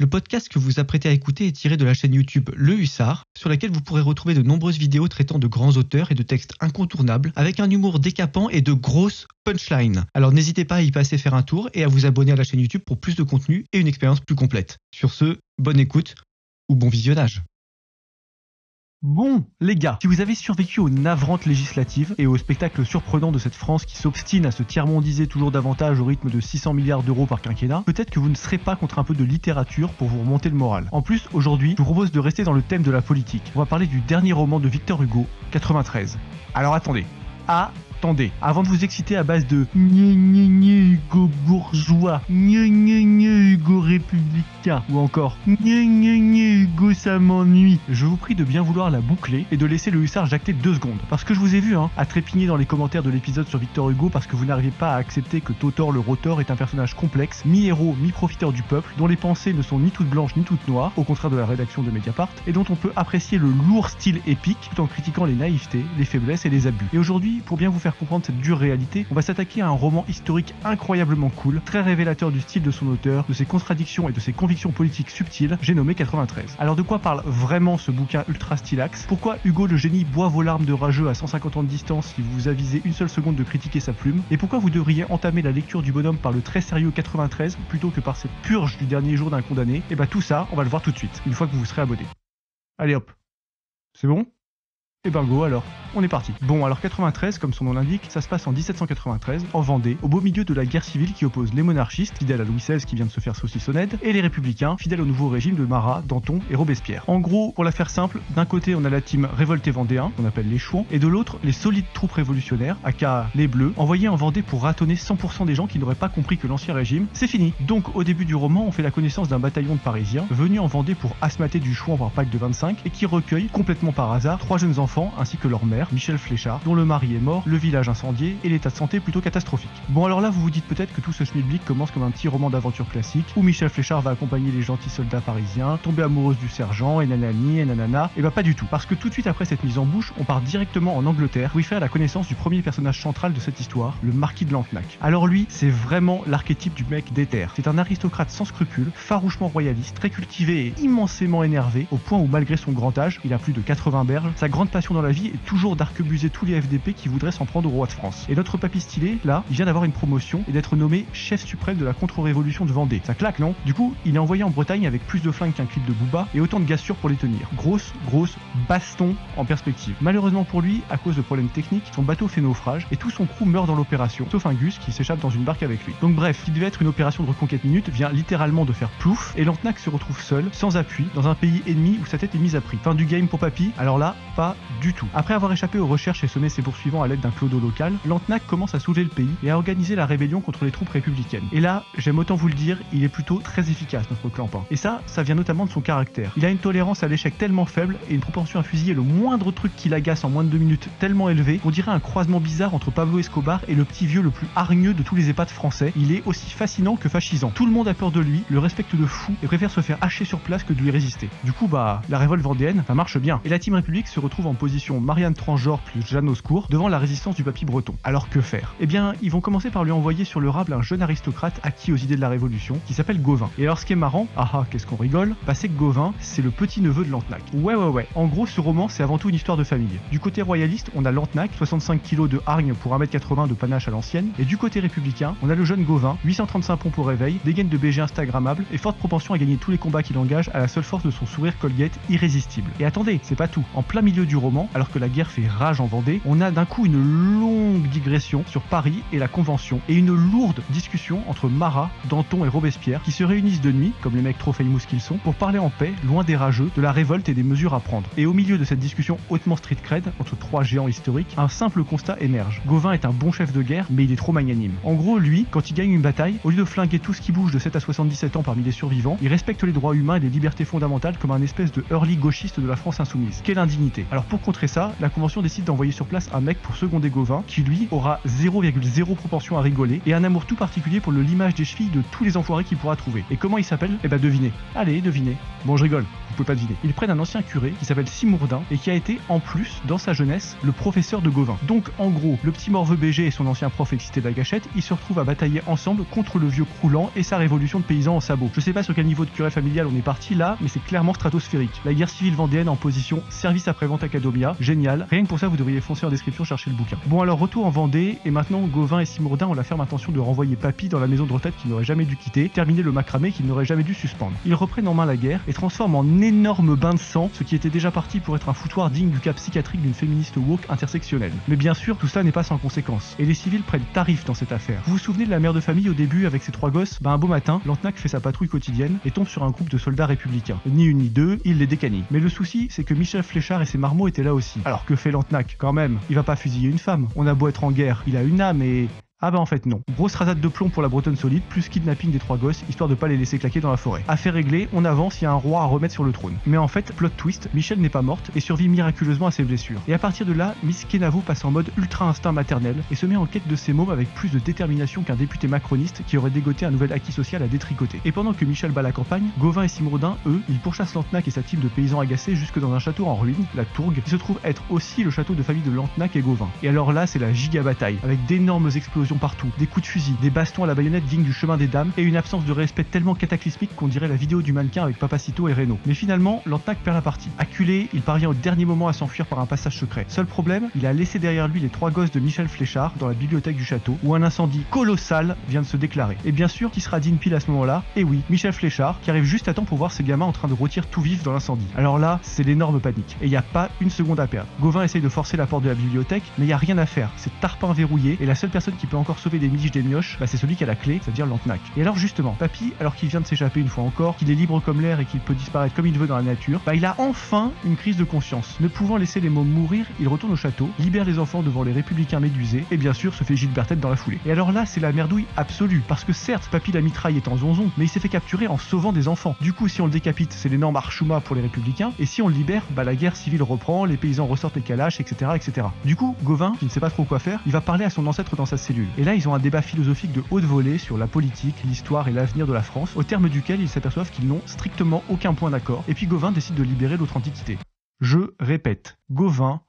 Le podcast que vous apprêtez à écouter est tiré de la chaîne YouTube Le Hussard, sur laquelle vous pourrez retrouver de nombreuses vidéos traitant de grands auteurs et de textes incontournables, avec un humour décapant et de grosses punchlines. Alors n'hésitez pas à y passer faire un tour et à vous abonner à la chaîne YouTube pour plus de contenu et une expérience plus complète. Sur ce, bonne écoute ou bon visionnage. Bon, les gars, si vous avez survécu aux navrantes législatives et au spectacle surprenant de cette France qui s'obstine à se tiers-mondiser toujours davantage au rythme de 600 milliards d'euros par quinquennat, peut-être que vous ne serez pas contre un peu de littérature pour vous remonter le moral. En plus, aujourd'hui, je vous propose de rester dans le thème de la politique. On va parler du dernier roman de Victor Hugo, 93. Alors attendez. Attendez, avant de vous exciter à base de gne gne Hugo bourgeois, Gne gne gne Hugo républicain, ou encore gne gne Hugo ça m'ennuie, je vous prie de bien vouloir la boucler et de laisser le hussard jacter deux secondes. Parce que je vous ai vu, hein, à trépigner dans les commentaires de l'épisode sur Victor Hugo parce que vous n'arrivez pas à accepter que Totor le rotor est un personnage complexe, mi-héros, mi-profiteur du peuple, dont les pensées ne sont ni toutes blanches ni toutes noires, au contraire de la rédaction de Mediapart, et dont on peut apprécier le lourd style épique tout en critiquant les naïvetés, les faiblesses et les abus. Et aujourd'hui, pour bien vous faire comprendre cette dure réalité, on va s'attaquer à un roman historique incroyablement cool, très révélateur du style de son auteur, de ses contradictions et de ses convictions politiques subtiles, j'ai nommé 93. Alors de quoi parle vraiment ce bouquin ultra stylax? Pourquoi Hugo le génie boit vos larmes de rageux à 150 ans de distance si vous vous avisez une seule seconde de critiquer sa plume? Et pourquoi vous devriez entamer la lecture du bonhomme par le très sérieux 93 plutôt que par cette purge du dernier jour d'un condamné? Et bah tout ça, on va le voir tout de suite, une fois que vous serez abonné. Allez hop. C'est bon? Et ben go alors, on est parti. Bon alors 93, comme son nom l'indique, ça se passe en 1793, en Vendée, au beau milieu de la guerre civile qui oppose les monarchistes, fidèles à Louis XVI qui vient de se faire saucissonnette, et les républicains, fidèles au nouveau régime de Marat, Danton et Robespierre. En gros, pour la faire simple, d'un côté on a la team révolté vendéen, qu'on appelle les Chouans, et de l'autre les solides troupes révolutionnaires, aka les Bleus, envoyées en Vendée pour ratonner 100% des gens qui n'auraient pas compris que l'ancien régime, c'est fini. Donc au début du roman, on fait la connaissance d'un bataillon de Parisiens, venus en Vendée pour asmater du Chouan par pack de 25, et qui recueille, complètement par hasard, trois jeunes enfants ainsi que leur mère, Michel Fléchard, dont le mari est mort, le village incendié et l'état de santé plutôt catastrophique. Bon alors là vous vous dites peut-être que tout ce schmilblick commence comme un petit roman d'aventure classique où Michel Fléchard va accompagner les gentils soldats parisiens, tomber amoureuse du sergent et nanani et nanana, et bah pas du tout, parce que tout de suite après cette mise en bouche, on part directement en Angleterre où il fait la connaissance du premier personnage central de cette histoire, le marquis de Lantenac. Alors lui, c'est vraiment l'archétype du mec d'éther. C'est un aristocrate sans scrupules, farouchement royaliste, très cultivé et immensément énervé, au point où malgré son grand âge, il a plus de 80 berges, sa grande passion dans la vie est toujours d'arquebuser tous les FDP qui voudraient s'en prendre au roi de France. Et notre papy stylé, là, il vient d'avoir une promotion et d'être nommé chef suprême de la contre-révolution de Vendée. Ça claque, non? Du coup, il est envoyé en Bretagne avec plus de flingues qu'un clip de Booba et autant de gars sûrs pour les tenir. Grosse, grosse baston en perspective. Malheureusement pour lui, à cause de problèmes techniques, son bateau fait naufrage et tout son crew meurt dans l'opération, sauf un Gus qui s'échappe dans une barque avec lui. Donc bref, qui devait être une opération de reconquête minute vient littéralement de faire plouf et Lantenac se retrouve seul, sans appui, dans un pays ennemi où sa tête est mise à prix. Fin du game pour papy Alors là, pas du tout. Après avoir échappé aux recherches et sommer ses poursuivants à l'aide d'un clodo local, Lantenac commence à soulever le pays et à organiser la rébellion contre les troupes républicaines. Et là, j'aime autant vous le dire, il est plutôt très efficace notre clampin. Et ça, ça vient notamment de son caractère. Il a une tolérance à l'échec tellement faible et une propension à fusiller le moindre truc qui l'agace en moins de deux minutes tellement élevée qu'on dirait un croisement bizarre entre Pablo Escobar et le petit vieux le plus hargneux de tous les EHPAD français. Il est aussi fascinant que fascisant. Tout le monde a peur de lui, le respecte de fou et préfère se faire hacher sur place que de lui résister. Du coup, bah, la révolte vendéenne, ça marche bien. Et la Team République se retrouve en position Marianne Transgenre plus Jeanne au devant la résistance du papy breton. Alors que faire? Eh bien, ils vont commencer par lui envoyer sur le rable un jeune aristocrate acquis aux idées de la Révolution qui s'appelle Gauvin. Et alors, ce qui est marrant, ah ah, qu'est-ce qu'on rigole, bah c'est que Gauvin, c'est le petit neveu de Lantenac. Ouais, ouais, ouais. En gros, ce roman, c'est avant tout une histoire de famille. Du côté royaliste, on a Lantenac, 65 kg de hargne pour 1m80 de panache à l'ancienne. Et du côté républicain, on a le jeune Gauvin, 835 pompes au réveil, dégaine de BG Instagrammable et forte propension à gagner tous les combats qu'il engage à la seule force de son sourire Colgate irrésistible. Et attendez, c'est pas tout. En plein milieu du roman, alors que la guerre fait rage en Vendée, on a d'un coup une longue digression sur Paris et la Convention et une lourde discussion entre Marat, Danton et Robespierre qui se réunissent de nuit, comme les mecs trop famous qu'ils sont, pour parler en paix, loin des rageux, de la révolte et des mesures à prendre. Et au milieu de cette discussion hautement street cred entre trois géants historiques, un simple constat émerge. Gauvin est un bon chef de guerre, mais il est trop magnanime. En gros, lui, quand il gagne une bataille, au lieu de flinguer tout ce qui bouge de 7 à 77 ans parmi les survivants, il respecte les droits humains et les libertés fondamentales comme un espèce de early gauchiste de la France insoumise. Quelle indignité. Alors pour contrer ça, la Convention décide d'envoyer sur place un mec pour seconder Gauvin, qui lui aura 0,0 proportion à rigoler et un amour tout particulier pour le limage des chevilles de tous les enfoirés qu'il pourra trouver. Et comment il s'appelle? Eh bah devinez. Allez, devinez. Bon, je rigole. Pas. Ils prennent un ancien curé qui s'appelle Simourdin et qui a été en plus, dans sa jeunesse, le professeur de Gauvin. Donc en gros, le petit morveux BG et son ancien prof excité de ils se retrouvent à batailler ensemble contre le vieux croulant et sa révolution de paysans en sabots. Je sais pas sur quel niveau de curé familial on est parti là, mais c'est clairement stratosphérique. La guerre civile vendéenne en position service après-vente Academia, génial. Rien que pour ça, vous devriez foncer en description chercher le bouquin. Bon alors retour en Vendée et maintenant Gauvin et Simourdin ont la ferme intention de renvoyer Papy dans la maison de retraite qu'il n'aurait jamais dû quitter, terminer le macramé qu'il n'aurait jamais dû suspendre. Ils reprennent en main la guerre et transforment en énorme bain de sang ce qui était déjà parti pour être un foutoir digne du cas psychiatrique d'une féministe woke intersectionnelle. Mais bien sûr, tout ça n'est pas sans conséquences. Et les civils prennent tarif dans cette affaire. Vous vous souvenez de la mère de famille au début avec ses trois gosses? Bah un beau matin, Lantenac fait sa patrouille quotidienne et tombe sur un groupe de soldats républicains. Ni une ni deux, il les décanille. Mais le souci, c'est que Michel Fléchard et ses marmots étaient là aussi. Alors que fait Lantenac Quand même, il va pas fusiller une femme. On a beau être en guerre, il a une âme et ah bah en fait non. Grosse rasade de plomb pour la bretonne solide, plus kidnapping des trois gosses, histoire de pas les laisser claquer dans la forêt. Affaire réglée, on avance, il y a un roi à remettre sur le trône. Mais en fait, plot twist, Michel n'est pas morte et survit miraculeusement à ses blessures. Et à partir de là, Miss Kenavo passe en mode ultra instinct maternel et se met en quête de ses mômes avec plus de détermination qu'un député macroniste qui aurait dégoté un nouvel acquis social à détricoter. Et pendant que Michel bat la campagne, Gauvin et Simourdin, eux, ils pourchassent Lantenac et sa team de paysans agacés jusque dans un château en ruine, la Tourgue, qui se trouve être aussi le château de famille de Lantenac et Gauvin. Et alors là, c'est la giga bataille, avec d'énormes explosions partout, des coups de des bastons à la baïonnette dignes du chemin des dames et une absence de respect tellement cataclysmique qu'on dirait la vidéo du mannequin avec Papacito et Reno. Mais finalement, Lantac perd la partie. Acculé, il parvient au dernier moment à s'enfuir par un passage secret. Seul problème, il a laissé derrière lui les trois gosses de Michel Fléchard dans la bibliothèque du château où un incendie colossal vient de se déclarer. Et bien sûr, qui sera Dean Pile à ce moment-là? Et oui, Michel Fléchard qui arrive juste à temps pour voir ses gamins en train de rôtir tout vif dans l'incendie. Alors là, c'est l'énorme panique et il n'y a pas une seconde à perdre. Gauvin essaye de forcer la porte de la bibliothèque, mais il n'y a rien à faire. C'est tarpin verrouillé et la seule personne qui peut encore sauver des miches des mioches, bah, c'est celui qui a la clé, c'est-à-dire Lantenac. Et alors justement, Papy, alors qu'il vient de s'échapper une fois encore, qu'il est libre comme l'air et qu'il peut disparaître comme il veut dans la nature, bah il a enfin une crise de conscience. Ne pouvant laisser les mômes mourir, il retourne au château, libère les enfants devant les républicains médusés, et bien sûr se fait Gilbert tête dans la foulée. Et alors là, c'est la merdouille absolue, parce que certes, Papy la mitraille est en zonzon, mais il s'est fait capturer en sauvant des enfants. Du coup, si on le décapite, c'est l'énorme archouma pour les républicains, et si on le libère, bah la guerre civile reprend, les paysans ressortent les calaches, etc., etc. Du coup, Gauvin, qui ne sait pas trop quoi faire, il va parler à son ancêtre dans sa cellule. Et là, ils ont un débat philosophique de haute volée sur la politique, l'histoire et l'avenir de la France, au terme duquel ils s'aperçoivent qu'ils n'ont strictement aucun point d'accord, et puis Gauvin décide de libérer l'autre antiquité. Je répète, Gauvin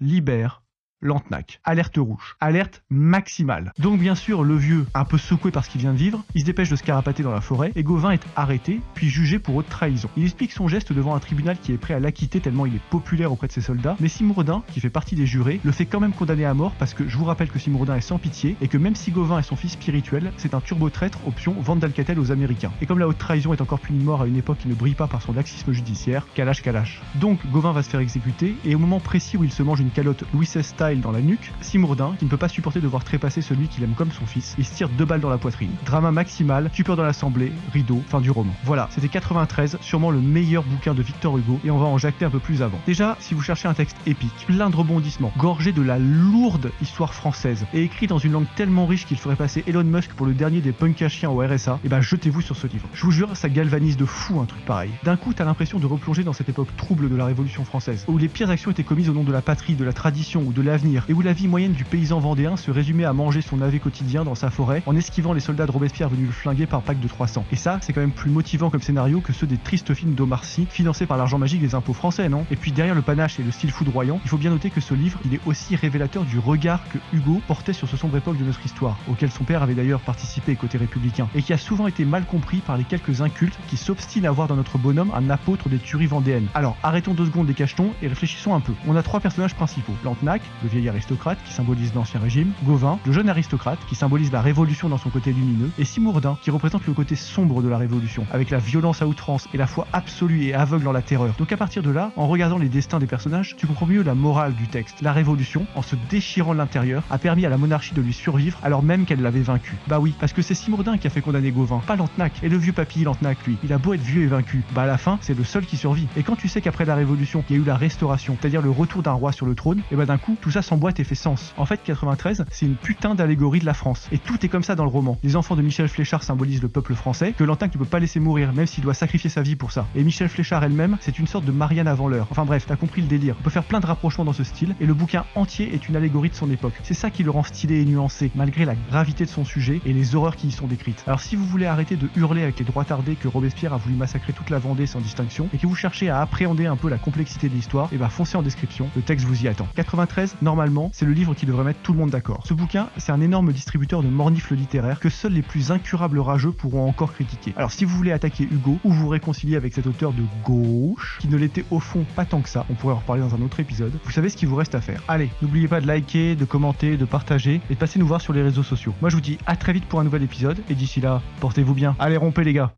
libère Lantenac. Alerte rouge. Alerte maximale. Donc bien sûr, le vieux, un peu secoué par ce qu'il vient de vivre, il se dépêche de se carapater dans la forêt et Gauvin est arrêté, puis jugé pour haute trahison. Il explique son geste devant un tribunal qui est prêt à l'acquitter tellement il est populaire auprès de ses soldats, mais Simourdin, qui fait partie des jurés, le fait quand même condamner à mort parce que je vous rappelle que Simourdin est sans pitié et que même si Gauvin est son fils spirituel, c'est un turbo-traître option vente d'Alcatel aux Américains. Et comme la haute trahison est encore punie mort à une époque qui ne brille pas par son laxisme judiciaire, calache calache. Donc Gauvin va se faire exécuter et au moment précis où il se mange une calotte Louis XVI dans la nuque, Simourdin, qui ne peut pas supporter de voir trépasser celui qu'il aime comme son fils, il se tire deux balles dans la poitrine. Drama maximal, stupeur dans l'assemblée, rideau, fin du roman. Voilà, c'était 93, sûrement le meilleur bouquin de Victor Hugo, et on va en jacter un peu plus avant. Déjà, si vous cherchez un texte épique, plein de rebondissements, gorgé de la lourde histoire française, et écrit dans une langue tellement riche qu'il ferait passer Elon Musk pour le dernier des punks à chiens au RSA, et eh ben jetez-vous sur ce livre. Je vous jure, ça galvanise de fou un truc pareil. D'un coup, t'as l'impression de replonger dans cette époque trouble de la Révolution française, où les pires actions étaient commises au nom de la patrie, de la tradition ou de et où la vie moyenne du paysan vendéen se résumait à manger son navet quotidien dans sa forêt en esquivant les soldats de Robespierre venus le flinguer par pack de 300. Et ça, c'est quand même plus motivant comme scénario que ceux des tristes films d'Omar Sy financés par l'argent magique des impôts français, non? Et puis derrière le panache et le style foudroyant, il faut bien noter que ce livre, il est aussi révélateur du regard que Hugo portait sur ce sombre époque de notre histoire, auquel son père avait d'ailleurs participé côté républicain, et qui a souvent été mal compris par les quelques incultes qui s'obstinent à voir dans notre bonhomme un apôtre des tueries vendéennes. Alors arrêtons deux secondes les cachetons et réfléchissons un peu. On a trois personnages principaux. Lantenac, le vieil aristocrate qui symbolise l'ancien régime, Gauvin, le jeune aristocrate qui symbolise la révolution dans son côté lumineux, et Simourdin qui représente le côté sombre de la révolution, avec la violence à outrance et la foi absolue et aveugle en la terreur. Donc à partir de là, en regardant les destins des personnages, tu comprends mieux la morale du texte. La révolution, en se déchirant de l'intérieur, a permis à la monarchie de lui survivre alors même qu'elle l'avait vaincu. Bah oui, parce que c'est Simourdin qui a fait condamner Gauvin, pas Lantenac. Et le vieux papy Lantenac, lui, il a beau être vieux et vaincu, bah à la fin, c'est le seul qui survit. Et quand tu sais qu'après la révolution, il y a eu la restauration, c'est-à-dire le retour d'un roi sur le trône, et bah d'un coup, tout ça ça s'emboîte et fait sens. En fait, 93, c'est une putain d'allégorie de la France. Et tout est comme ça dans le roman. Les enfants de Michel Fléchard symbolisent le peuple français, que Lantin ne peut pas laisser mourir, même s'il doit sacrifier sa vie pour ça. Et Michel Fléchard elle-même, c'est une sorte de Marianne avant l'heure. Enfin bref, t'as compris le délire. On peut faire plein de rapprochements dans ce style, et le bouquin entier est une allégorie de son époque. C'est ça qui le rend stylé et nuancé, malgré la gravité de son sujet et les horreurs qui y sont décrites. Alors si vous voulez arrêter de hurler avec les droits tardés que Robespierre a voulu massacrer toute la Vendée sans distinction, et que vous cherchez à appréhender un peu la complexité de l'histoire, et bah foncez en description, le texte vous y attend. 93, normalement, c'est le livre qui devrait mettre tout le monde d'accord. Ce bouquin, c'est un énorme distributeur de mornifles littéraires que seuls les plus incurables rageux pourront encore critiquer. Alors si vous voulez attaquer Hugo ou vous réconcilier avec cet auteur de gauche, qui ne l'était au fond pas tant que ça, on pourrait en reparler dans un autre épisode, vous savez ce qu'il vous reste à faire. Allez, n'oubliez pas de liker, de commenter, de partager et de passer nous voir sur les réseaux sociaux. Moi je vous dis à très vite pour un nouvel épisode et d'ici là, portez-vous bien. Allez rompez les gars